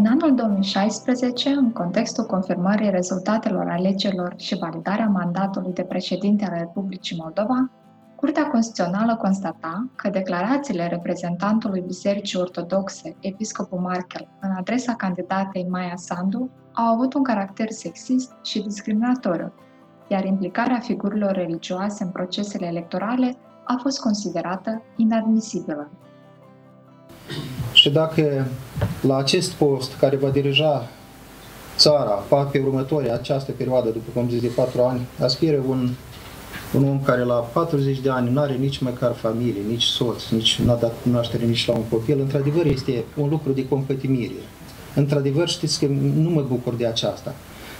În anul 2016, în contextul confirmării rezultatelor alegerilor și validarea mandatului de președinte al Republicii Moldova, Curtea Constituțională constata că declarațiile reprezentantului Bisericii Ortodoxe, Episcopul Markel, în adresa candidatei Maia Sandu, au avut un caracter sexist și discriminatoriu, iar implicarea figurilor religioase în procesele electorale a fost considerată inadmisibilă. Și dacă la acest post care va dirija țara pe următoarea această perioadă, după cum zis, de patru ani, aspiră un, un om care la 40 de ani nu are nici măcar familie, nici soț, nici nu a dat cunoaștere nici la un copil, într-adevăr este un lucru de compătimire. Într-adevăr știți că nu mă bucur de aceasta.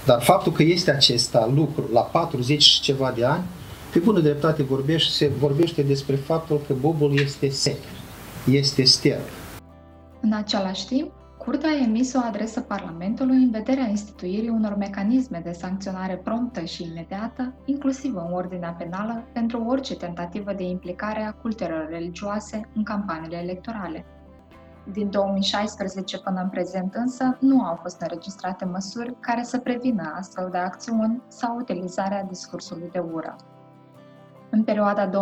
Dar faptul că este acesta lucru la 40 și ceva de ani, pe bună dreptate vorbește, se vorbește despre faptul că bobul este sec, este sterb. În același timp, Curtea a emis o adresă Parlamentului în vederea instituirii unor mecanisme de sancționare promptă și imediată, inclusiv în ordinea penală, pentru orice tentativă de implicare a cultelor religioase în campaniile electorale. Din 2016 până în prezent însă nu au fost înregistrate măsuri care să prevină astfel de acțiuni sau utilizarea discursului de ură. În perioada 2018-2019,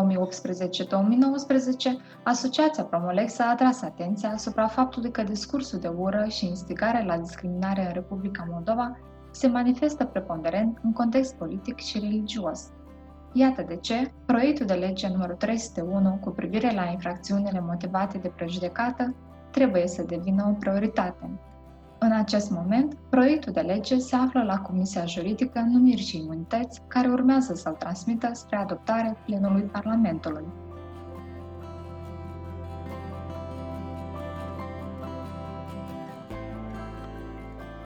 Asociația Promolex a atras atenția asupra faptului că discursul de ură și instigare la discriminare în Republica Moldova se manifestă preponderent în context politic și religios. Iată de ce, proiectul de lege numărul 301 cu privire la infracțiunile motivate de prejudecată trebuie să devină o prioritate. În acest moment, proiectul de lege se află la Comisia Juridică Numiri și Imunități, care urmează să-l transmită spre adoptare plenului Parlamentului.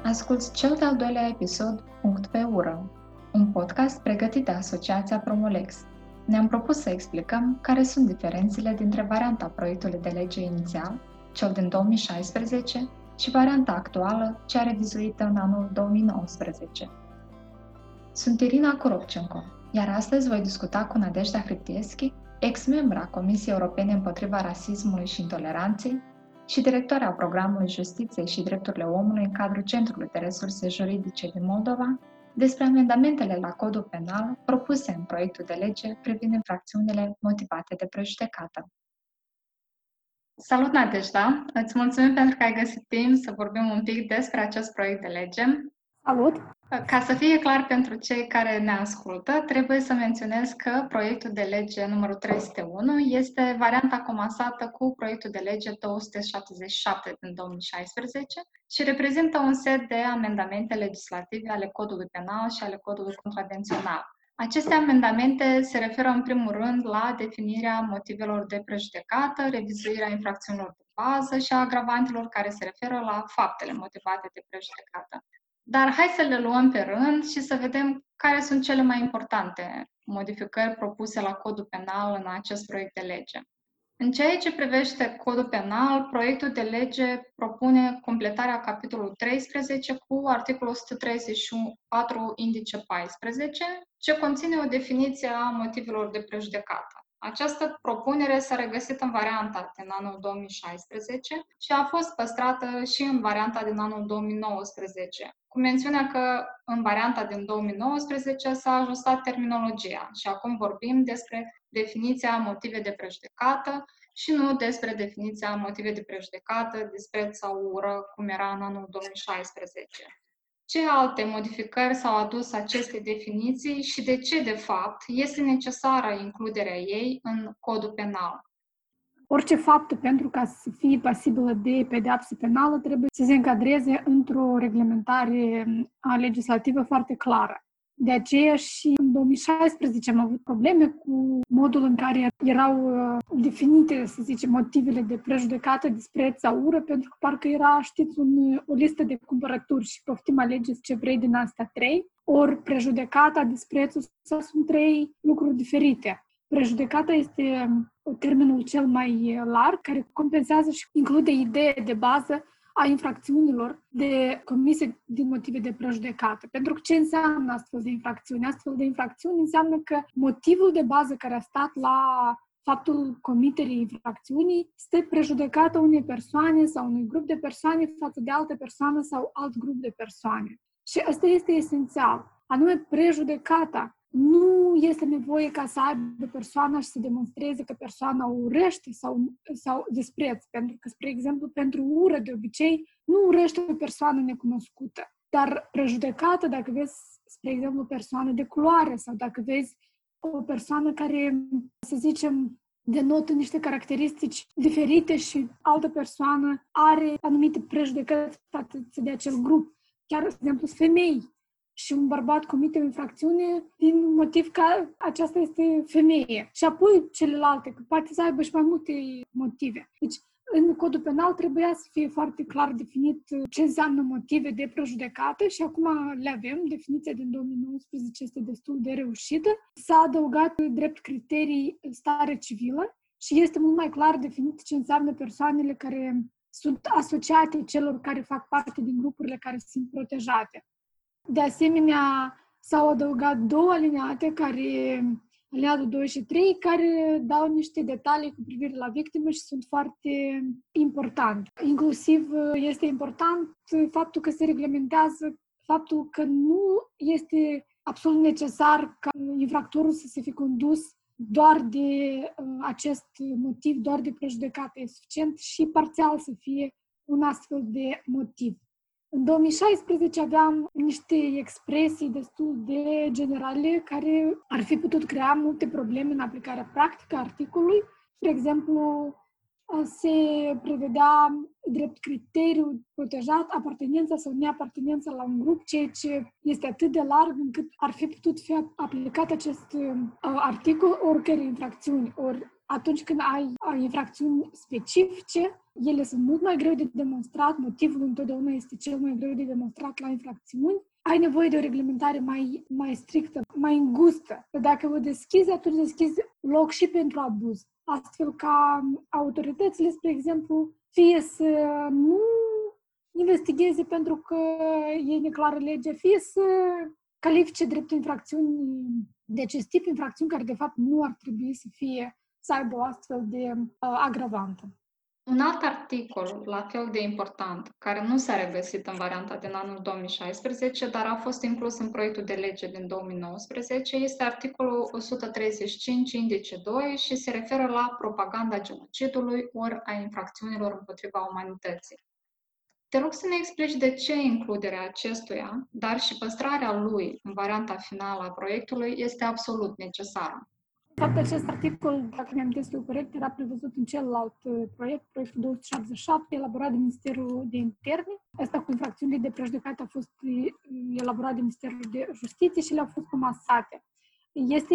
Asculți cel de-al doilea episod Punct pe ură, un podcast pregătit de Asociația Promolex. Ne-am propus să explicăm care sunt diferențele dintre varianta proiectului de lege inițial, cel din 2016, și varianta actuală, cea revizuită în anul 2019. Sunt Irina Koropchenko, iar astăzi voi discuta cu Nadejda Hriptieschi, ex-membra Comisiei Europene împotriva rasismului și intoleranței și directoarea programului Justiție și Drepturile Omului în cadrul Centrului de Resurse Juridice din Moldova, despre amendamentele la codul penal propuse în proiectul de lege privind infracțiunile motivate de prejudecată. Salut, Nadejda! Îți mulțumim pentru că ai găsit timp să vorbim un pic despre acest proiect de lege. Salut! Ca să fie clar pentru cei care ne ascultă, trebuie să menționez că proiectul de lege numărul 301 este varianta comasată cu proiectul de lege 277 din 2016 și reprezintă un set de amendamente legislative ale codului penal și ale codului contravențional. Aceste amendamente se referă în primul rând la definirea motivelor de prejudecată, revizuirea infracțiunilor de bază și a agravantelor care se referă la faptele motivate de prejudecată. Dar hai să le luăm pe rând și să vedem care sunt cele mai importante modificări propuse la codul penal în acest proiect de lege. În ceea ce privește codul penal, proiectul de lege propune completarea capitolului 13 cu articolul 134 indice 14, ce conține o definiție a motivelor de prejudecată. Această propunere s-a regăsit în varianta din anul 2016 și a fost păstrată și în varianta din anul 2019, cu mențiunea că în varianta din 2019 s-a ajustat terminologia și acum vorbim despre definiția motive de prejudecată și nu despre definiția motive de prejudecată, dispreț sau ură, cum era în anul 2016. Ce alte modificări s-au adus aceste definiții și de ce, de fapt, este necesară includerea ei în codul penal? Orice fapt pentru ca să fie pasibilă de pedeapsă penală trebuie să se încadreze într-o reglementare legislativă foarte clară. De aceea și în 2016 am avut probleme cu modul în care erau uh, definite, să zicem, motivele de prejudecată, dispreț sau ură, pentru că parcă era, știți, un, o listă de cumpărături și poftim alegeți ce vrei din astea trei, ori prejudecata, disprețul, sau sunt trei lucruri diferite. Prejudecata este um, termenul cel mai larg, care compensează și include idee de bază a infracțiunilor de comise din motive de prejudecată. Pentru că ce înseamnă astfel de infracțiuni? Astfel de infracțiuni înseamnă că motivul de bază care a stat la faptul comiterii infracțiunii stă prejudecată unei persoane sau unui grup de persoane față de altă persoană sau alt grup de persoane. Și asta este esențial, anume prejudecata. Nu este nevoie ca să aibă persoana și să demonstreze că persoana o urăște sau, sau despreț. Pentru că, spre exemplu, pentru ură, de obicei, nu urăște o persoană necunoscută. Dar prejudecată, dacă vezi, spre exemplu, o persoană de culoare sau dacă vezi o persoană care, să zicem, denotă niște caracteristici diferite și altă persoană are anumite prejudecăți față de acel grup. Chiar, de exemplu, femei. Și un bărbat comite o infracțiune din motiv că aceasta este femeie. Și apoi celelalte, că poate să aibă și mai multe motive. Deci, în codul penal trebuia să fie foarte clar definit ce înseamnă motive de prejudecată și acum le avem. Definiția din 2019 este destul de reușită. S-a adăugat drept criterii stare civilă și este mult mai clar definit ce înseamnă persoanele care sunt asociate celor care fac parte din grupurile care sunt protejate. De asemenea, s-au adăugat două alineate care aliatul 2 și 3, care dau niște detalii cu privire la victime și sunt foarte importante. Inclusiv este important faptul că se reglementează faptul că nu este absolut necesar ca infractorul să se fi condus doar de uh, acest motiv, doar de prejudecată. E suficient și parțial să fie un astfel de motiv. În 2016 aveam niște expresii destul de generale care ar fi putut crea multe probleme în aplicarea practică a articolului. De exemplu, se prevedea drept criteriu protejat apartenența sau neapartenența la un grup, ceea ce este atât de larg încât ar fi putut fi aplicat acest uh, articol oricărei infracțiuni. Ori atunci când ai, ai infracțiuni specifice, ele sunt mult mai greu de demonstrat, motivul întotdeauna este cel mai greu de demonstrat la infracțiuni, ai nevoie de o reglementare mai, mai strictă, mai îngustă. Dacă o deschizi, atunci deschizi loc și pentru abuz. Astfel ca autoritățile, spre exemplu, fie să nu investigheze pentru că e neclară legea, fie să califice drept infracțiuni de acest tip, infracțiuni care de fapt nu ar trebui să fie să aibă o astfel de uh, agravantă. Un alt articol, la fel de important, care nu s-a regăsit în varianta din anul 2016, dar a fost inclus în proiectul de lege din 2019, este articolul 135, indice 2, și se referă la propaganda genocidului ori a infracțiunilor împotriva umanității. Te rog să ne explici de ce includerea acestuia, dar și păstrarea lui în varianta finală a proiectului este absolut necesară. De fapt, acest articol, dacă mi-am eu corect, era prevăzut în celălalt uh, proiect, proiectul 277, elaborat de Ministerul de Interne. Asta cu infracțiunile de prejudecată a fost uh, elaborat de Ministerul de Justiție și le-au fost comasate. Este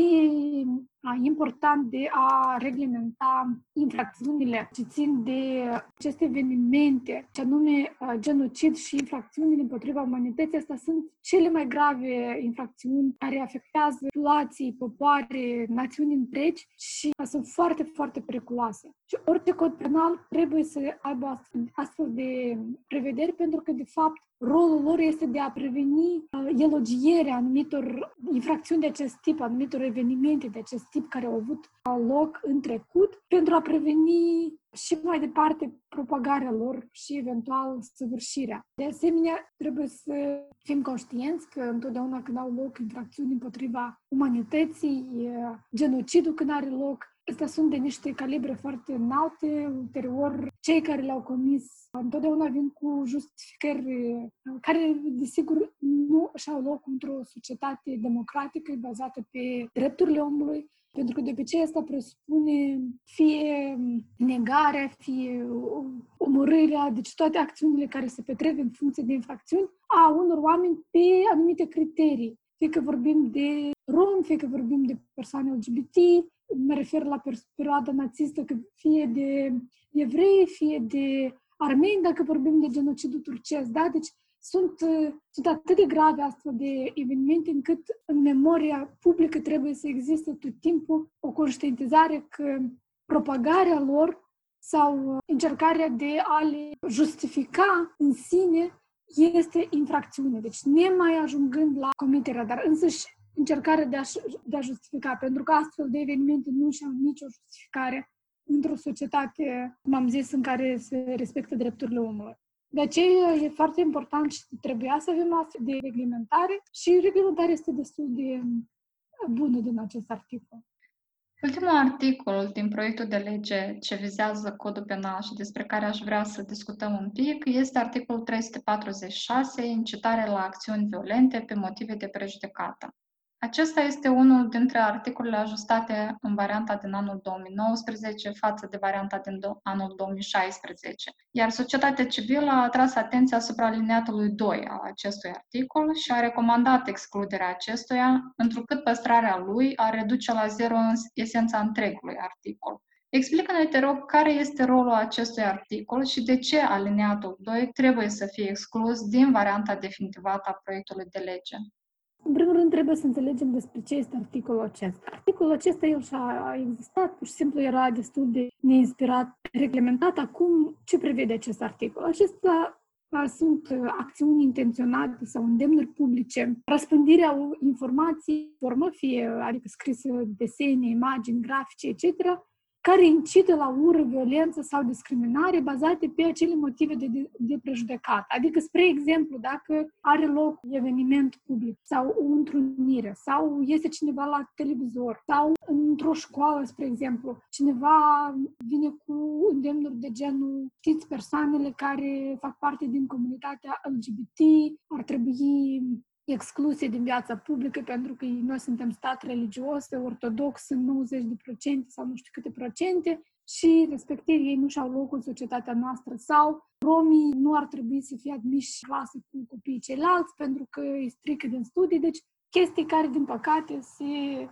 important de a reglementa infracțiunile ce țin de aceste evenimente, ce anume genocid și infracțiunile împotriva umanității. Astea sunt cele mai grave infracțiuni care afectează populații, popoare, națiuni întregi și sunt foarte, foarte periculoase. Și orice cod penal trebuie să aibă astfel, astfel de prevederi pentru că, de fapt, rolul lor este de a preveni uh, elogierea anumitor infracțiuni de acest tip, anumitor evenimente de acest tip care au avut loc în trecut, pentru a preveni și mai departe propagarea lor și eventual săvârșirea. De asemenea, trebuie să fim conștienți că întotdeauna când au loc infracțiuni împotriva umanității, genocidul când are loc, Astea sunt de niște calibre foarte înalte. Ulterior, cei care le-au comis întotdeauna vin cu justificări care, desigur, nu și-au loc într-o societate democratică bazată pe drepturile omului, pentru că de obicei asta presupune fie negarea, fie omorârea, deci toate acțiunile care se petrec în funcție de infracțiuni a unor oameni pe anumite criterii. Fie că vorbim de rom, fie că vorbim de persoane LGBT, mă refer la perioada nazistă, că fie de evrei, fie de armeni, dacă vorbim de genocidul turcesc, da? Deci sunt, sunt atât de grave astfel de evenimente încât în memoria publică trebuie să existe tot timpul o conștientizare că propagarea lor sau încercarea de a le justifica în sine este infracțiune. Deci nemai ajungând la comiterea, dar însăși încercare de a, de a justifica, pentru că astfel de evenimente nu și-au nicio justificare într-o societate, cum am zis, în care se respectă drepturile omului. De aceea e foarte important și trebuia să avem astfel de reglementare și reglementarea este destul de bună din acest articol. Ultimul articol din proiectul de lege ce vizează codul penal și despre care aș vrea să discutăm un pic este articolul 346, incitare la acțiuni violente pe motive de prejudecată. Acesta este unul dintre articolele ajustate în varianta din anul 2019 față de varianta din anul 2016. Iar societatea civilă a atras atenția asupra alineatului 2 al acestui articol și a recomandat excluderea acestuia, întrucât păstrarea lui ar reduce la zero în esența întregului articol. Explică-ne, te rog, care este rolul acestui articol și de ce alineatul 2 trebuie să fie exclus din varianta definitivată a proiectului de lege. În primul rând, trebuie să înțelegem despre ce este articolul acesta. Articolul acesta, el și-a existat, pur și simplu era destul de neinspirat, reglementat. Acum, ce prevede acest articol? Acesta sunt acțiuni intenționate sau îndemnuri publice, răspândirea informației, formă fie, adică scrisă desene, imagini, grafice, etc., care incită la ură, violență sau discriminare bazate pe acele motive de, de, de prejudecat. Adică, spre exemplu, dacă are loc eveniment public sau o întrunire sau este cineva la televizor sau într-o școală, spre exemplu, cineva vine cu îndemnuri de genul știți persoanele care fac parte din comunitatea LGBT, ar trebui excluse din viața publică pentru că noi suntem stat religios, ortodox în 90% sau nu știu câte procente și respectiv ei nu și-au loc în societatea noastră sau romii nu ar trebui să fie admiși în clasă cu copiii ceilalți pentru că îi strică din studii. Deci chestii care, din păcate, se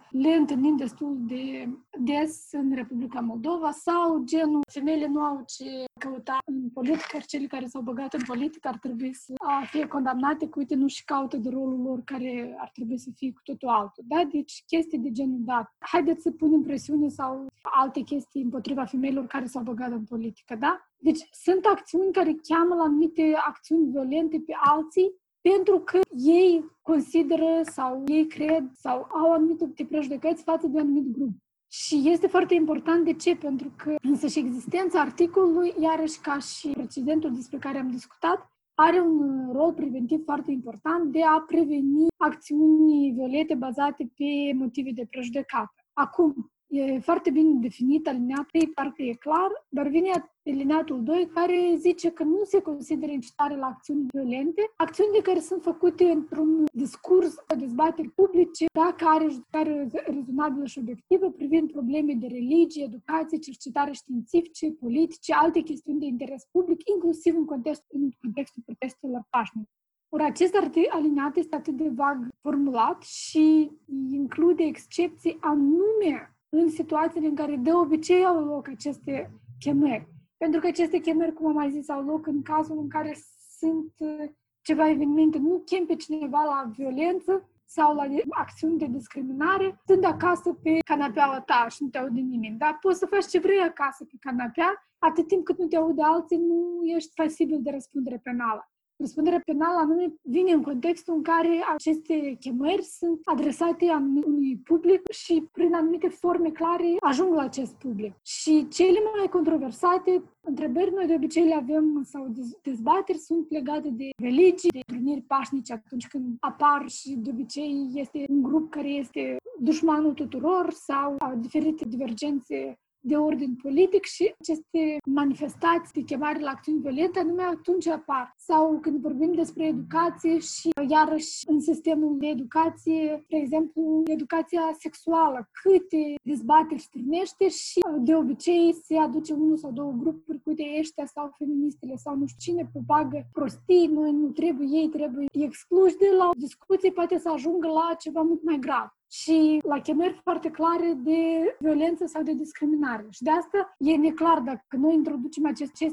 le întâlnim destul de des în Republica Moldova sau genul femeile nu au ce căuta în politică, iar cele care s-au băgat în politică ar trebui să fie condamnate, că uite, nu și caută de rolul lor care ar trebui să fie cu totul altul. Da? Deci chestii de genul, da, haideți să punem presiune sau alte chestii împotriva femeilor care s-au băgat în politică, da? Deci sunt acțiuni care cheamă la anumite acțiuni violente pe alții pentru că ei consideră sau ei cred sau au anumite prejudecăți față de un anumit grup. Și este foarte important de ce? Pentru că însă și existența articolului, iarăși ca și precedentul despre care am discutat, are un rol preventiv foarte important de a preveni acțiuni violente bazate pe motive de prejudecată. Acum, E foarte bine definit alineatul 3, parcă e clar, dar vine alineatul 2 care zice că nu se consideră incitare la acțiuni violente, acțiunile care sunt făcute într-un discurs, o dezbateri publice, dacă are justificare rezonabilă și obiectivă privind probleme de religie, educație, cercetare științifice, politice, alte chestiuni de interes public, inclusiv în contextul, în contextul protestelor pașnice. Ori acest alineat este atât de vag formulat și include excepții anume în situațiile în care de obicei au loc aceste chemări. Pentru că aceste chemări, cum am mai zis, au loc în cazul în care sunt uh, ceva evenimente, nu chem pe cineva la violență sau la acțiuni de discriminare, sunt acasă pe canapeaua ta și nu te aude nimeni. Dar poți să faci ce vrei acasă pe canapea, atât timp cât nu te aude alții, nu ești pasibil de răspundere penală. Răspunderea penală anume vine în contextul în care aceste chemări sunt adresate unui public și prin anumite forme clare ajung la acest public. Și cele mai controversate întrebări noi de obicei le avem sau dezbateri sunt legate de religii, de întâlniri pașnice atunci când apar și de obicei este un grup care este dușmanul tuturor sau diferite divergențe de ordin politic și aceste manifestații de chemare la acțiuni violente numai atunci apar. Sau când vorbim despre educație și iarăși în sistemul de educație, de exemplu, educația sexuală, câte dezbateri strânește și de obicei se aduce unul sau două grupuri, cu ăștia sau feministele sau nu știu cine propagă prostii, noi nu trebuie, ei trebuie excluși de la o discuție, poate să ajungă la ceva mult mai grav. Și la chemări foarte clare de violență sau de discriminare. Și de asta e neclar dacă noi introducem aceste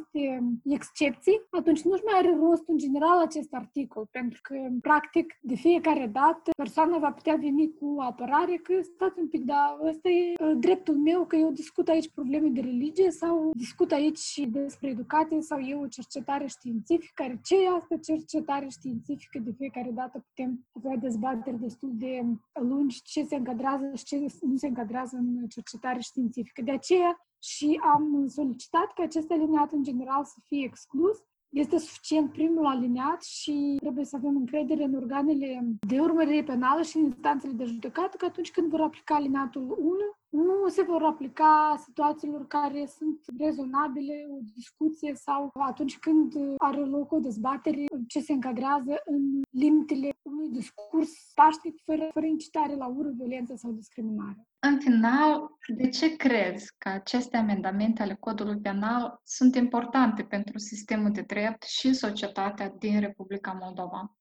excepții, atunci nu-și mai are rost în general acest articol, pentru că, practic, de fiecare dată, persoana va putea veni cu apărare că stați un pic, dar ăsta e uh, dreptul meu că eu discut aici probleme de religie sau discut aici despre educație sau e o cercetare științifică, care ce e asta cercetare științifică? De fiecare dată putem avea dezbateri destul de lungi ce se încadrează și ce nu se încadrează în cercetare științifică. De aceea și am solicitat ca acest aliniat în general să fie exclus. Este suficient primul aliniat și trebuie să avem încredere în organele de urmărire penală și în instanțele de judecată că atunci când vor aplica aliniatul 1, nu se vor aplica situațiilor care sunt rezonabile, o discuție sau atunci când are loc o dezbatere ce se încadrează în limitele unui discurs pașnic fără, fără incitare la ură, violență sau discriminare. În final, de ce crezi că aceste amendamente ale codului penal sunt importante pentru sistemul de drept și societatea din Republica Moldova?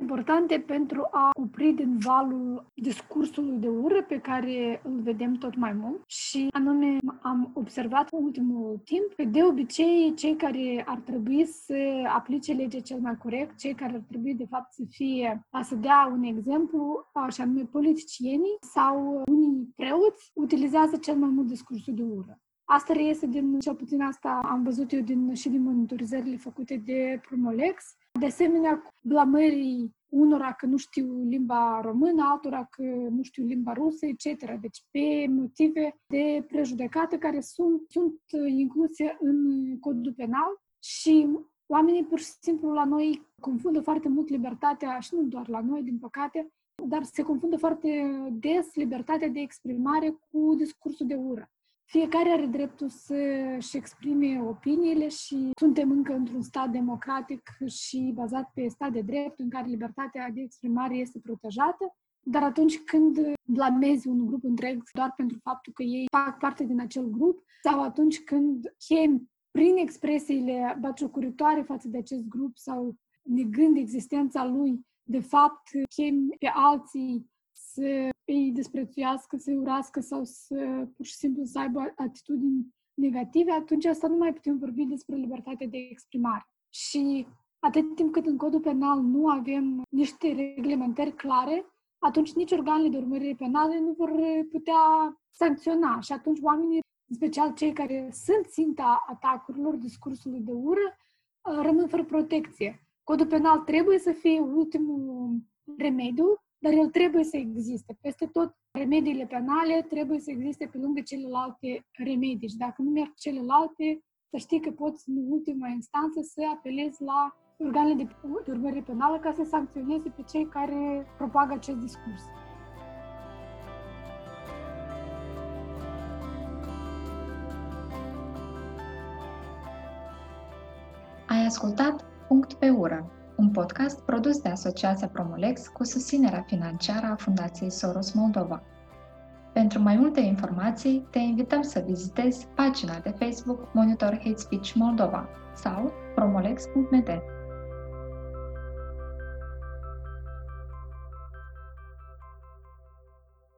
Importante pentru a opri din valul discursului de ură pe care îl vedem tot mai mult și anume am observat în ultimul timp că de obicei cei care ar trebui să aplice legea cel mai corect, cei care ar trebui de fapt să fie, a să dea un exemplu, așa anume politicienii sau unii preoți, utilizează cel mai mult discursul de ură. Asta reiese din, cel puțin asta am văzut eu din, și din monitorizările făcute de Promolex. De asemenea, blamării unora că nu știu limba română, altora că nu știu limba rusă, etc. Deci pe motive de prejudecată care sunt, sunt incluse în codul penal și oamenii pur și simplu la noi confundă foarte mult libertatea, și nu doar la noi, din păcate, dar se confundă foarte des libertatea de exprimare cu discursul de ură. Fiecare are dreptul să-și exprime opiniile și suntem încă într-un stat democratic și bazat pe stat de drept în care libertatea de exprimare este protejată. Dar atunci când blamezi un grup întreg doar pentru faptul că ei fac parte din acel grup sau atunci când chem prin expresiile baciocuritoare față de acest grup sau negând existența lui, de fapt chem pe alții să îi desprețuiască, să-i urască sau să pur și simplu să aibă atitudini negative, atunci asta nu mai putem vorbi despre libertatea de exprimare. Și atât timp cât în codul penal nu avem niște reglementări clare, atunci nici organele de urmărire penale nu vor putea sancționa. Și atunci oamenii, în special cei care sunt ținta atacurilor, discursului de ură, rămân fără protecție. Codul penal trebuie să fie ultimul remediu, dar el trebuie să existe. Peste tot, remediile penale trebuie să existe pe lângă celelalte remedii și dacă nu merg celelalte, să știi că poți în ultima instanță să apelezi la organele de urmărire penală ca să sancționeze pe cei care propagă acest discurs. Ai ascultat Punct pe ură, un podcast produs de Asociația Promolex cu susținerea financiară a Fundației Soros Moldova. Pentru mai multe informații, te invităm să vizitezi pagina de Facebook Monitor Hate Speech Moldova sau promolex.md.